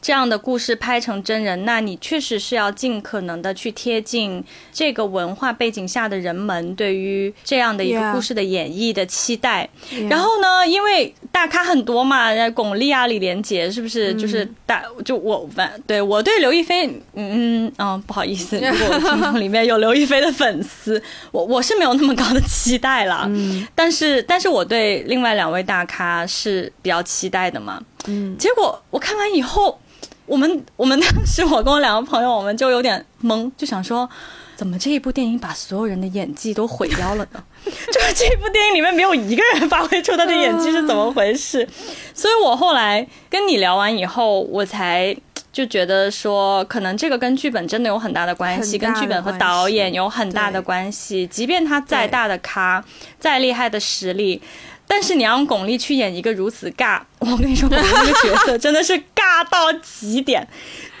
A: 这样的故事拍成真人，那你确实是要尽可能的去贴近这个文化背景下的人们对于这样的一个故事的演绎的期待。然后呢，因为大咖很多嘛，巩俐啊、李连杰是不是？就是大就我反对我对刘亦菲，嗯嗯嗯，不好意思，如果听众里面有刘亦菲的粉丝，我我是没有那么高的期待啦。嗯，但是但是我对另外两位大咖是比较期待的嘛。嗯，结果我看完以后。我们我们当时我跟我两个朋友，我们就有点懵，就想说，怎么这一部电影把所有人的演技都毁掉了呢？就是这部电影里面没有一个人发挥出他的演技是怎么回事？所以我后来跟你聊完以后，我才就觉得说，可能这个跟剧本真的有很大的关系，跟剧本和导演有很大的关系。即便他再大的咖，再厉害的实力。但是你让巩俐去演一个如此尬，我跟你说，巩俐这个角色真的是尬到极点。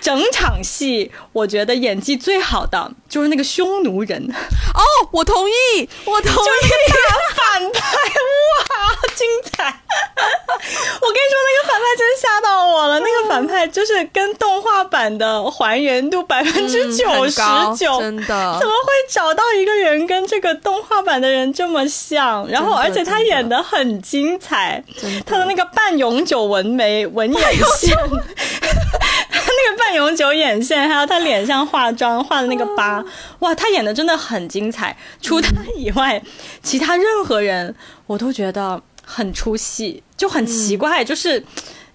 A: 整场戏，我觉得演技最好的就是那个匈奴人。
B: 哦，我同意，我同意。
A: 大反派，哇，精彩！我跟你说，那个反派真吓到我了。那个反派就是跟动画版的还原度百分之九十九，
B: 真的。
A: 怎么会找到一个人跟这个动画版的人这么像？然后，而且他演的很精彩，他的那个半永久纹眉 纹眼线。那个半永永久眼线，还有他脸上化妆画的那个疤，哇，他演的真的很精彩。除他以外，其他任何人我都觉得很出戏，就很奇怪，就是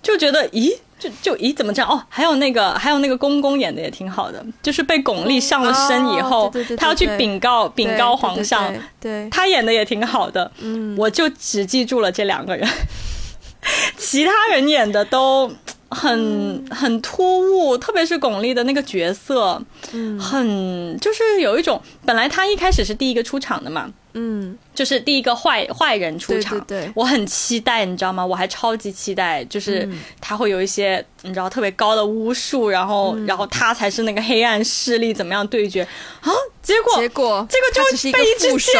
A: 就觉得咦。就就咦，怎么这样？哦，还有那个，还有那个公公演的也挺好的，就是被巩俐上了身以后，他要去禀告禀告皇上，
B: 对，
A: 他演的也挺好的。嗯，我就只记住了这两个人，其他人演的都很很突兀，特别是巩俐的那个角色，嗯，很就是有一种，本来他一开始是第一个出场的嘛。嗯，就是第一个坏坏人出场，
B: 对
A: 我很期待，你知道吗？我还超级期待，就是他会有一些你知道特别高的巫术，然后然后他才是那个黑暗势力，怎么样对决。啊？结果
B: 结果
A: 结果就被一
B: 副手，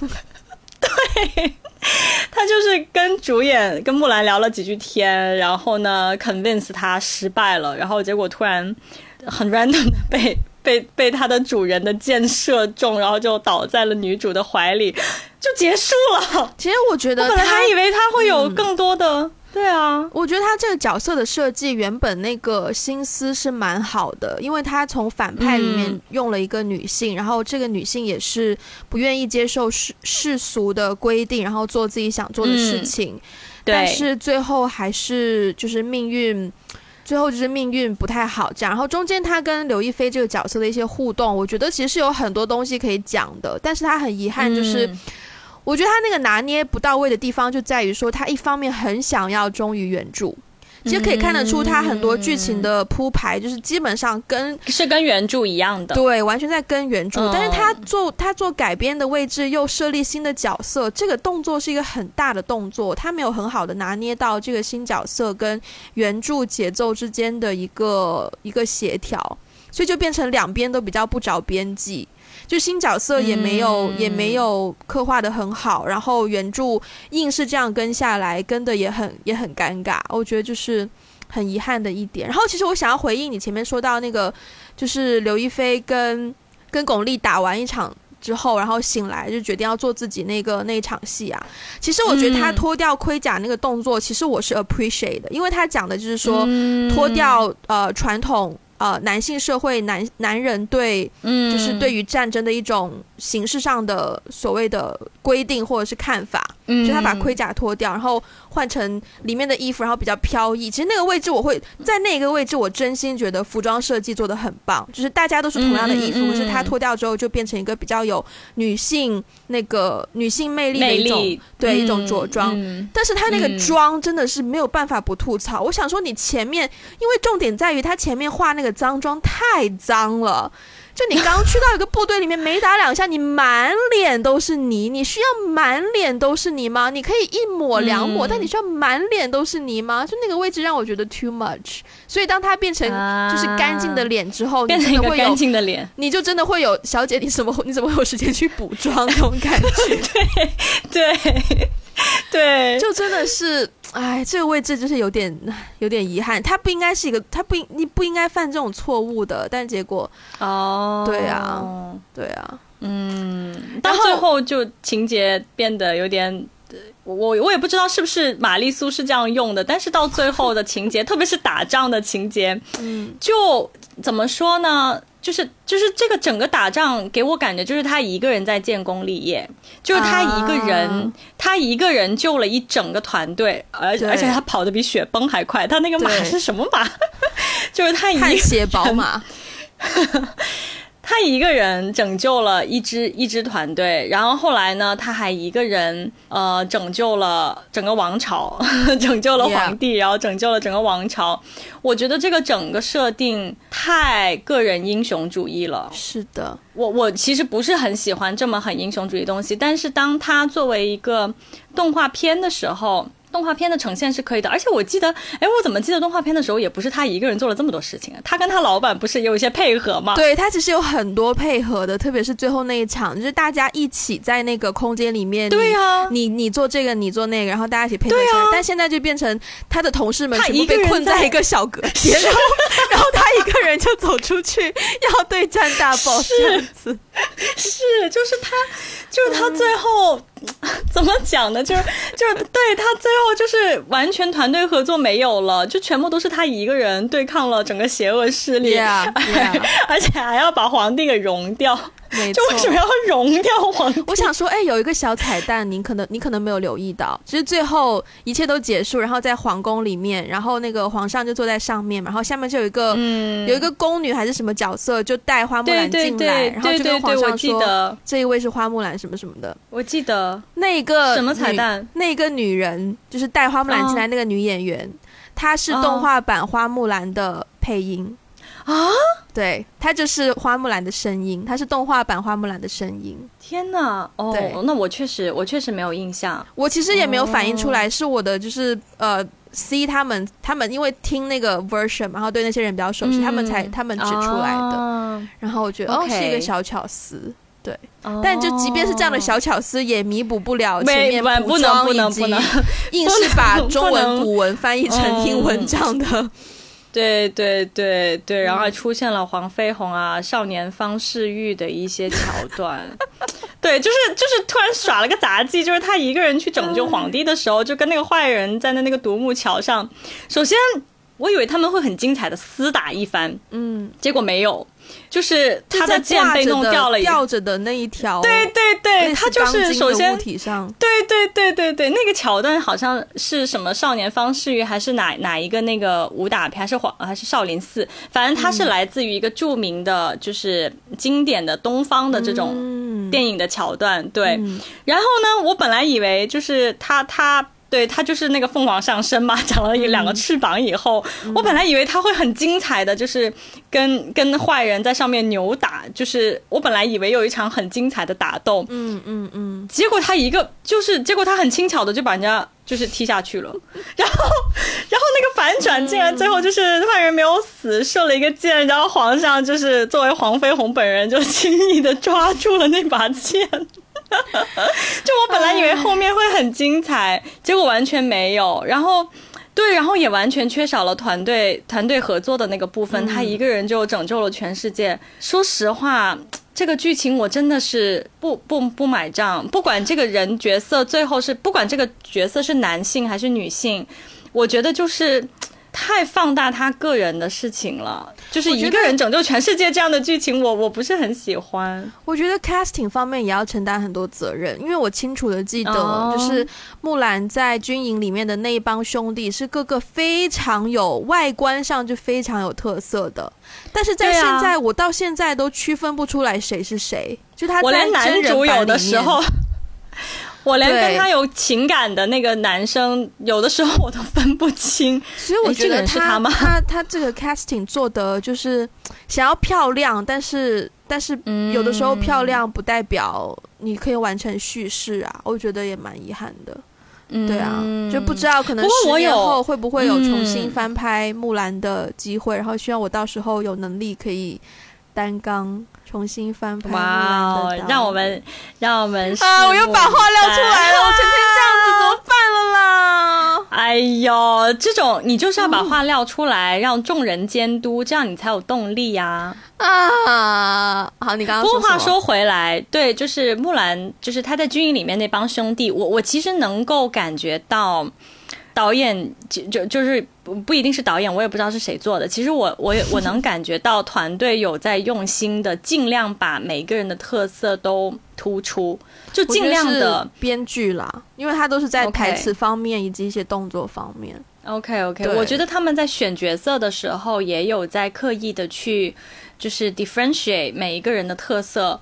A: 对 他就是跟主演跟木兰聊了几句天，然后呢 convince 他失败了，然后结果突然很 random 的被。被被他的主人的箭射中，然后就倒在了女主的怀里，就结束了。
B: 其实我觉得，
A: 我本来还以为他会有更多的。对啊，
B: 我觉得他这个角色的设计原本那个心思是蛮好的，因为他从反派里面用了一个女性，然后这个女性也是不愿意接受世世俗的规定，然后做自己想做的事情。但是最后还是就是命运。最后就是命运不太好，这样。然后中间他跟刘亦菲这个角色的一些互动，我觉得其实是有很多东西可以讲的。但是他很遗憾，就是我觉得他那个拿捏不到位的地方，就在于说他一方面很想要忠于原著。其实可以看得出，他很多剧情的铺排就是基本上跟
A: 是跟原著一样的，
B: 对，完全在跟原著。但是他做他做改编的位置又设立新的角色，这个动作是一个很大的动作，他没有很好的拿捏到这个新角色跟原著节奏之间的一个一个协调，所以就变成两边都比较不着边际。就新角色也没有也没有刻画的很好，然后原著硬是这样跟下来，跟的也很也很尴尬，我觉得就是很遗憾的一点。然后其实我想要回应你前面说到那个，就是刘亦菲跟跟巩俐打完一场之后，然后醒来就决定要做自己那个那一场戏啊。其实我觉得她脱掉盔甲那个动作，其实我是 appreciate 的，因为她讲的就是说脱掉呃传统。呃，男性社会男男人对，嗯，就是对于战争的一种形式上的所谓的规定或者是看法，嗯，就他把盔甲脱掉，然后换成里面的衣服，然后比较飘逸。其实那个位置，我会在那个位置，我真心觉得服装设计做的很棒，就是大家都是同样的衣服，可是他脱掉之后就变成一个比较有女性那个女性魅力的一种，对一种着装。但是他那个妆真的是没有办法不吐槽。我想说，你前面因为重点在于他前面画那个。脏妆太脏了，就你刚去到一个部队里面，没打两下，你满脸都是泥，你需要满脸都是泥吗？你可以一抹两抹，但你需要满脸都是泥吗？就那个位置让我觉得 too much。所以当它变成就是干净的脸之后，
A: 变成一个干净的脸，
B: 你就真的会有小姐，你怎么你怎么会有时间去补妆那种感觉？
A: 对 对对，
B: 就真的是。哎，这个位置就是有点有点遗憾，他不应该是一个，他不应你不应该犯这种错误的，但结果哦，对啊，对啊，
A: 嗯，到最后就情节变得有点，我我也不知道是不是玛丽苏是这样用的，但是到最后的情节，特别是打仗的情节，嗯，就怎么说呢？就是就是这个整个打仗给我感觉就是他一个人在建功立业，就是他一个人，他一个人救了一整个团队，而而且他跑得比雪崩还快，他那个马是什么马？就是他一个
B: 血宝马。
A: 他一个人拯救了一支一支团队，然后后来呢，他还一个人呃拯救了整个王朝，拯救了皇帝，然后拯救了整个王朝。我觉得这个整个设定太个人英雄主义了。
B: 是的，
A: 我我其实不是很喜欢这么很英雄主义东西，但是当他作为一个动画片的时候。动画片的呈现是可以的，而且我记得，哎，我怎么记得动画片的时候也不是他一个人做了这么多事情啊？他跟他老板不是也有一些配合吗？
B: 对他其实有很多配合的，特别是最后那一场，就是大家一起在那个空间里面。
A: 对呀，
B: 你你做这个，你做那个，然后大家一起配合。对啊。但现在就变成他的同事们全部被困在一个小隔间，然后 然后他一个人人就走出去要对战大 boss 这样子。
A: 是，就是他，就是他最后、怎么讲呢？就是就是对他最后就是完全团队合作没有了，就全部都是他一个人对抗了整个邪恶势力
B: Yeah, yeah.
A: 而且还要把皇帝给融掉。
B: 没
A: 就为什么要融掉皇帝？
B: 我想说，哎、有一个小彩蛋，您可能你可能没有留意到，就是最后一切都结束，然后在皇宫里面，然后那个皇上就坐在上面嘛，然后下面就有一个、
A: 嗯
B: 有一个宫女还是什么角色，就带花木兰进来，
A: 对对对
B: 然后就跟皇
A: 对，我记
B: 上说，
A: 得，
B: 这一位是花木兰什么什么的。
A: 我记得
B: 那个
A: 什么彩蛋？
B: 那个女人就是带花木兰进来那个女演员，她是动画版花木兰的配音。
A: 啊！
B: 对，它就是花木兰的声音，它是动画版花木兰的声音。
A: 天哪！哦，那我确实我确实没有印象。
B: 我其实也没有反应出
A: 哦
B: 来，是我的就是呃 C 他们他们因为听那个 version，嘛然后对那些人比较熟悉，
A: 嗯
B: 他们才他们指出来的。
A: 的。
B: 然后我觉得哦
A: OK
B: 是一个小巧思，
A: 哦
B: 但就即便是这样的小巧思，也弥补不了前面
A: 不能
B: 妆以及
A: 不能不能
B: 硬是把中文古文翻译成英文
A: 嗯
B: 这样的。
A: 对对对对，然后
B: 嗯
A: 还出现了黄飞鸿啊、少年方世玉的一些桥段。对，就是就是突然耍了个杂技，就是他一个人去拯救皇帝的时候，就跟那个坏人站在那个独木桥上。首先，我以为他们会很精彩的厮打一番，
B: 嗯，
A: 结果没有，就是他
B: 在
A: 的剑被弄掉了。
B: 吊着的那一条，
A: 对对对，他就是首先
B: 物体上，
A: 对对对对对，那个桥段好像是什么少年方世玉，还是哪哪一个那个武打片，还是黄还是少林寺，反正它是来自于一个著名的，就是经典的东方的这种
B: 嗯
A: 电影的桥段。对，
B: 嗯
A: 然后呢，我本来以为就是他他。对他就是那个凤凰上身嘛，长了一两个翅膀以后，我本来以为他会很精彩的，就是跟跟坏人在上面扭打，就是我本来以为有一场很精彩的打斗，
B: 嗯嗯嗯，
A: 结果他一个就是，结果他很轻巧的就把人家就是踢下去了，然后，然后那个反转竟然最后就是坏人没有死，射了一个箭，然后皇上就是作为黄飞鸿本人就轻易的抓住了那把剑。就我本来以为后面会很精彩，结果完全没有。然后，对，然后也完全缺少了团队团队合作的那个部分，他一个人就拯救了全世界。说实话，这个剧情我真的是不不不买账。不管这个人角色最后是不管这个角色是男性还是女性，我觉得就是。太放大他个人的事情了，就是一个人拯救全世界这样的剧情，我我不是很喜欢。
B: 我觉得 casting 方面也要承担很多责任，因为我清楚的记得，
A: 哦。
B: 就是木兰在军营里面的那一帮兄弟是个个非常有外观上就非常有特色的，但是在现在、我到现在都区分不出来谁是谁，就他在
A: 我连男
B: 人
A: 主有的时候，我连跟他有情感的那个男生，有的时候我都分不清。
B: 所以我觉得他
A: 他吗
B: 他他这个 casting 做的就是想要漂亮，但是但是
A: 嗯
B: 有的时候漂亮不代表你可以完成叙事啊，我觉得也蛮遗憾的。
A: 嗯
B: 对啊，就不知道可能十年后会不会有重新
A: 嗯
B: 翻拍木兰的机会，然后希望我到时候有能力可以担纲重新翻拍
A: 哇哦，让我们让我们
B: 啊，我又把话撂出来了，我成天这样子怎么办了啦？
A: 哎呦，这种你就是要把话撂出来，让众人监督，这样你才有动力呀、
B: 啊，好，你刚刚
A: 不过话说回来，对，就是木兰，就是他在军营里面那帮兄弟，我我其实能够感觉到。导演就就就是不不一定是导演，我也不知道是谁做的。其实我我也我能感觉到团队有在用心的，尽量把每个人的特色都突出，就尽量的。
B: 编剧啦，因为他都是在台词方面以及一些动作方面。
A: OK OK，我觉得他们在选角色的时候也有在刻意的去就是 differentiate 每一个人的特色，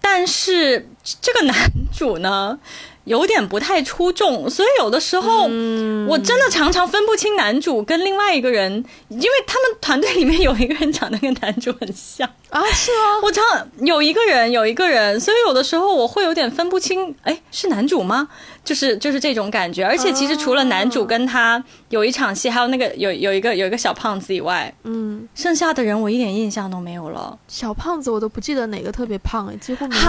A: 但是这个男主呢有点不太出众，所以有的时候
B: 嗯
A: 我真的常常分不清男主跟另外一个人，因为他们团队里面有一个人长得跟男主很像。
B: 啊，是吗，
A: 我常有一个人，有一个人，所以有的时候我会有点分不清，哎，是男主吗？就是就是这种感觉。而且其实除了男主跟他有一场戏，还有那个有有一个有一个小胖子以外，
B: 嗯，
A: 剩下的人我一点印象都没有了。
B: 小胖子我都不记得哪个特别胖哎，几乎没有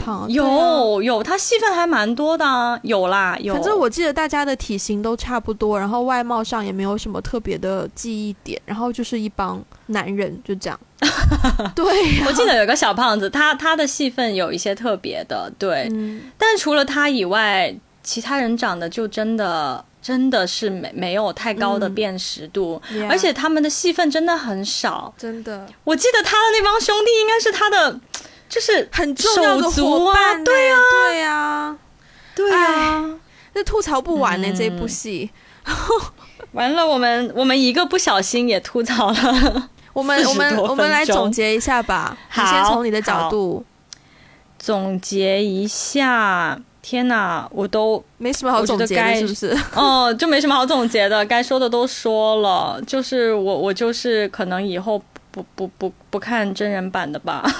B: 胖，，
A: 有有，他戏份还蛮多多的啊，有啦有。
B: 反正我记得大家的体型都差不多，然后外貌上也没有什么特别的记忆点，然后就是一帮男人就这样。对，
A: 我记得有个小胖子，他他的戏份有一些特别的，对。但除了他以外，其他人长得就真的真的是没没有太高的辨识度，而且他们的戏份真的很少。
B: 真的，
A: 我记得他的那帮兄弟应该是他的，就是
B: 很重要的
A: 伙
B: 伴。
A: 对啊，
B: 对啊，
A: 对啊，
B: 那吐槽不完呢这部戏。
A: 完了，我们我们一个不小心也吐槽了。
B: 我们我们我们来总结一下吧。
A: 好，
B: 先从你的角度
A: 总结一下。天哪，我都
B: 没什么好总结的，是不是？
A: 哦，就没什么好总结的，该说的都说了。就是我我就是可能以后不不不不看真人版的吧。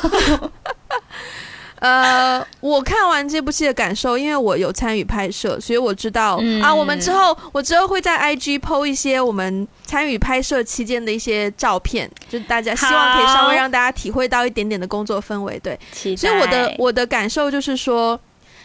B: 呃，我看完这部戏的感受，因为我有参与拍摄，所以我知道啊。我们之后，我之后会在 IG PO 一些我们参与拍摄期间的一些照片，就大家希望可以稍微让大家体会到一点点的工作氛围。对，所以我的我的感受就是说。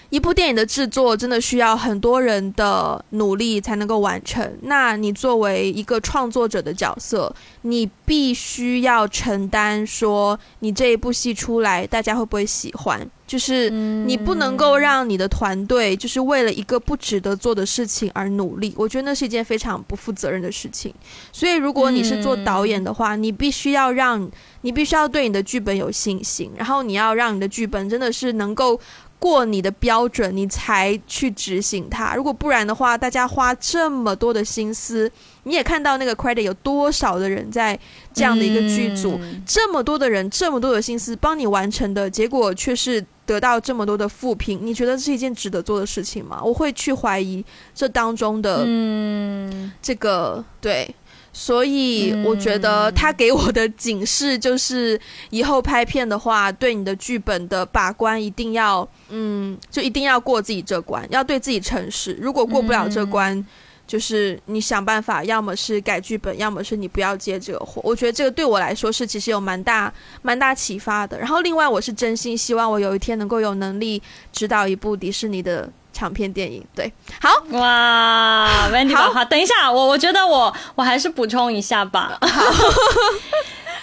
B: 一部电影的制作真的需要很多人的努力才能够完成。那你作为一个创作者的角色，你必须要承担说，你这一部戏出来，大家会不会喜欢？就是你不能够让你的团队就是为了一个不值得做的事情而努力。我觉得那是一件非常不负责任的事情。所以，如果你是做导演的话，你必须要让你必须要对你的剧本有信心，然后你要让你的剧本真的是能够。过你的标准，你才去执行它。如果不然的话，大家花这么多的心思，你也看到那个 credit 有多少的人在这样的一个剧组，这么多的人，这么多的心思帮你完成的结果，却是得到这么多的负评。你觉得是一件值得做的事情吗？我会去怀疑这当中的，嗯，这个对。所以我觉得他给我的警示就是，以后拍片的话，对你的剧本的把关一定要，嗯，就一定要过自己这关，要对自己诚实。如果过不了这关，就是你想办法，要么是改剧本，要么是你不要接这个活。我觉得这个对我来说是其实有蛮大蛮大启发的。然后另外，我是真心希望我有一天能够有能力指导一部迪士尼的。长片电影对，好。
A: 哇，Wendy 好，好，等一下，我我觉得我我还是补充一下吧，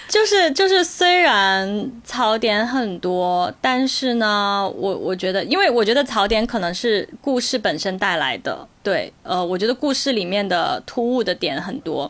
A: 就是 就是，虽然槽点很多，但是呢，我我觉得，因为我觉得槽点可能是故事本身带来的。对，呃，我觉得故事里面的突兀的点很多，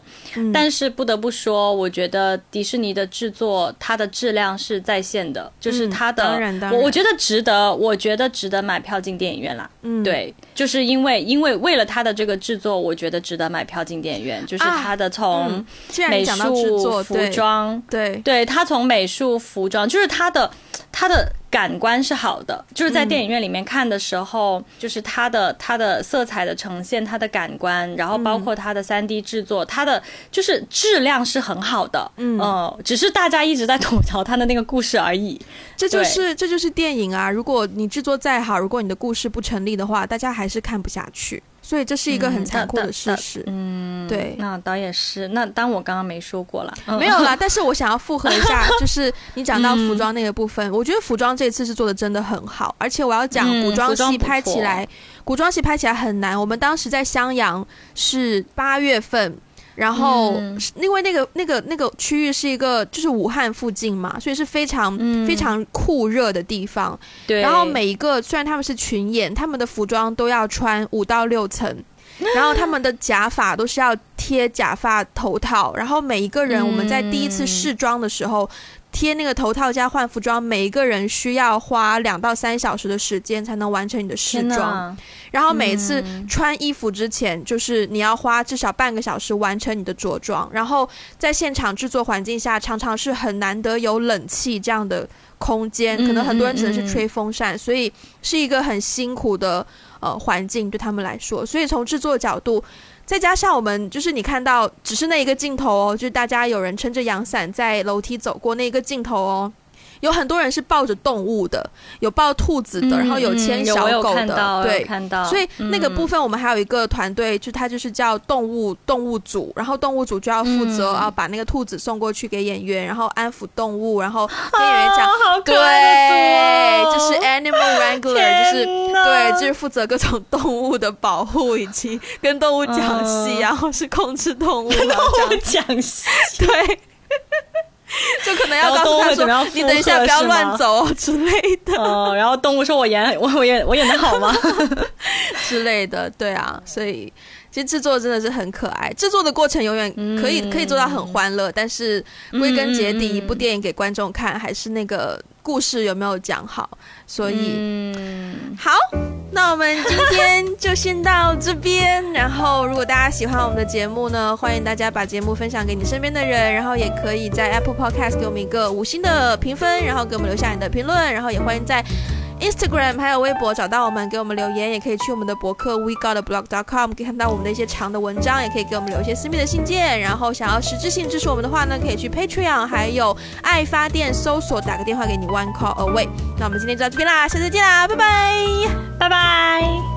A: 但是不得不说，我觉得迪士尼的制作它的质量是在线的，就是它的，我我觉得值得，我觉得值得买票进电影院啦。嗯，对，就是因为因为为了它的这个制作，我觉得值得买票进电影院，就是它的从美术、服装，
B: 对，
A: 对，它从美术、服装，就是它的它的。感官是好的，就是在电影院里面看的时候，就是它的它的色彩的呈现，它的感官，然后包括它的三 D 制作，它的就是质量是很好的，嗯，只是大家一直在吐槽它的那个故事而已。
B: 这就是这就是电影啊！如果你制作再好，如果你的故事不成立的话，大家还是看不下去。所以这是一个很残酷的事实。嗯，对。
A: 那倒也是那当我刚刚没说过了，
B: 没有啦。但是我想要复合一下，就是你讲到服装那个部分，我觉得服装这次是做的真的很好。而且我要讲古装戏拍起来，古装戏拍起来很难。我们当时在襄阳是八月份。然后，因为那个那个那个区域是一个就是武汉附近嘛，所以是非常非常酷热的地方。
A: 对。
B: 然后每一个虽然他们是群演，他们的服装都要穿五到六层，然后他们的假发都是要贴假发头套。然后每一个人我们在第一次试妆的时候。贴那个头套加换服装，每一个人需要花两到三小时的时间才能完成你的试妆。然后每次穿衣服之前，就是你要花至少半个小时完成你的着装。然后在现场制作环境下，常常是很难得有冷气这样的空间，可能很多人只能是吹风扇，所以是一个很辛苦的呃环境对他们来说。所以从制作角度。再加上我们就是你看到只是那一个镜头哦，就是大家有人撑着阳伞在楼梯走过那个镜头哦，有很多人是抱着动物的，有抱兔子的，然后有牵小狗的，对，
A: 看到。
B: 所以那个部分我们还有一个团队，就他就是叫动物动物组，然后动物组就要负责啊，把那个兔子送过去给演员，然后安抚动物，然后 跟演员讲，对，就是 animal wrangler，就是对，就是负责各种动物的保护以及跟动物讲戏，然后是控制动物，
A: 跟动物讲戏，
B: 对。就可能要告诉他说：“你等一下不要乱走之类的。”
A: 哦，然后动物说：“我演我我演我演的好吗？”
B: 之类的，对啊，所以其实制作真的是很可爱，制作的过程永远可以可以做到很欢乐，但是归根结底，一部电影给观众看还是那个。故事有没有讲好？所以，嗯好，那我们今天就先到这边。然后，如果大家喜欢我们的节目呢，欢迎大家把节目分享给你身边的人，然后也可以在 Apple Podcast 给我们一个五星的评分，然后给我们留下你的评论，然后也欢迎在。Instagram 还有微博找到我们，给我们留言，也可以去我们的博客 we got blog dot com 可以看到我们的一些长的文章，也可以给我们留一些私密的信件。然后想要实质性支持我们的话呢，可以去 Patreon，还有爱发电搜索打个电话给你 One Call Away。那我们今天就到这边啦，下次再见啦，拜拜，
A: 拜拜。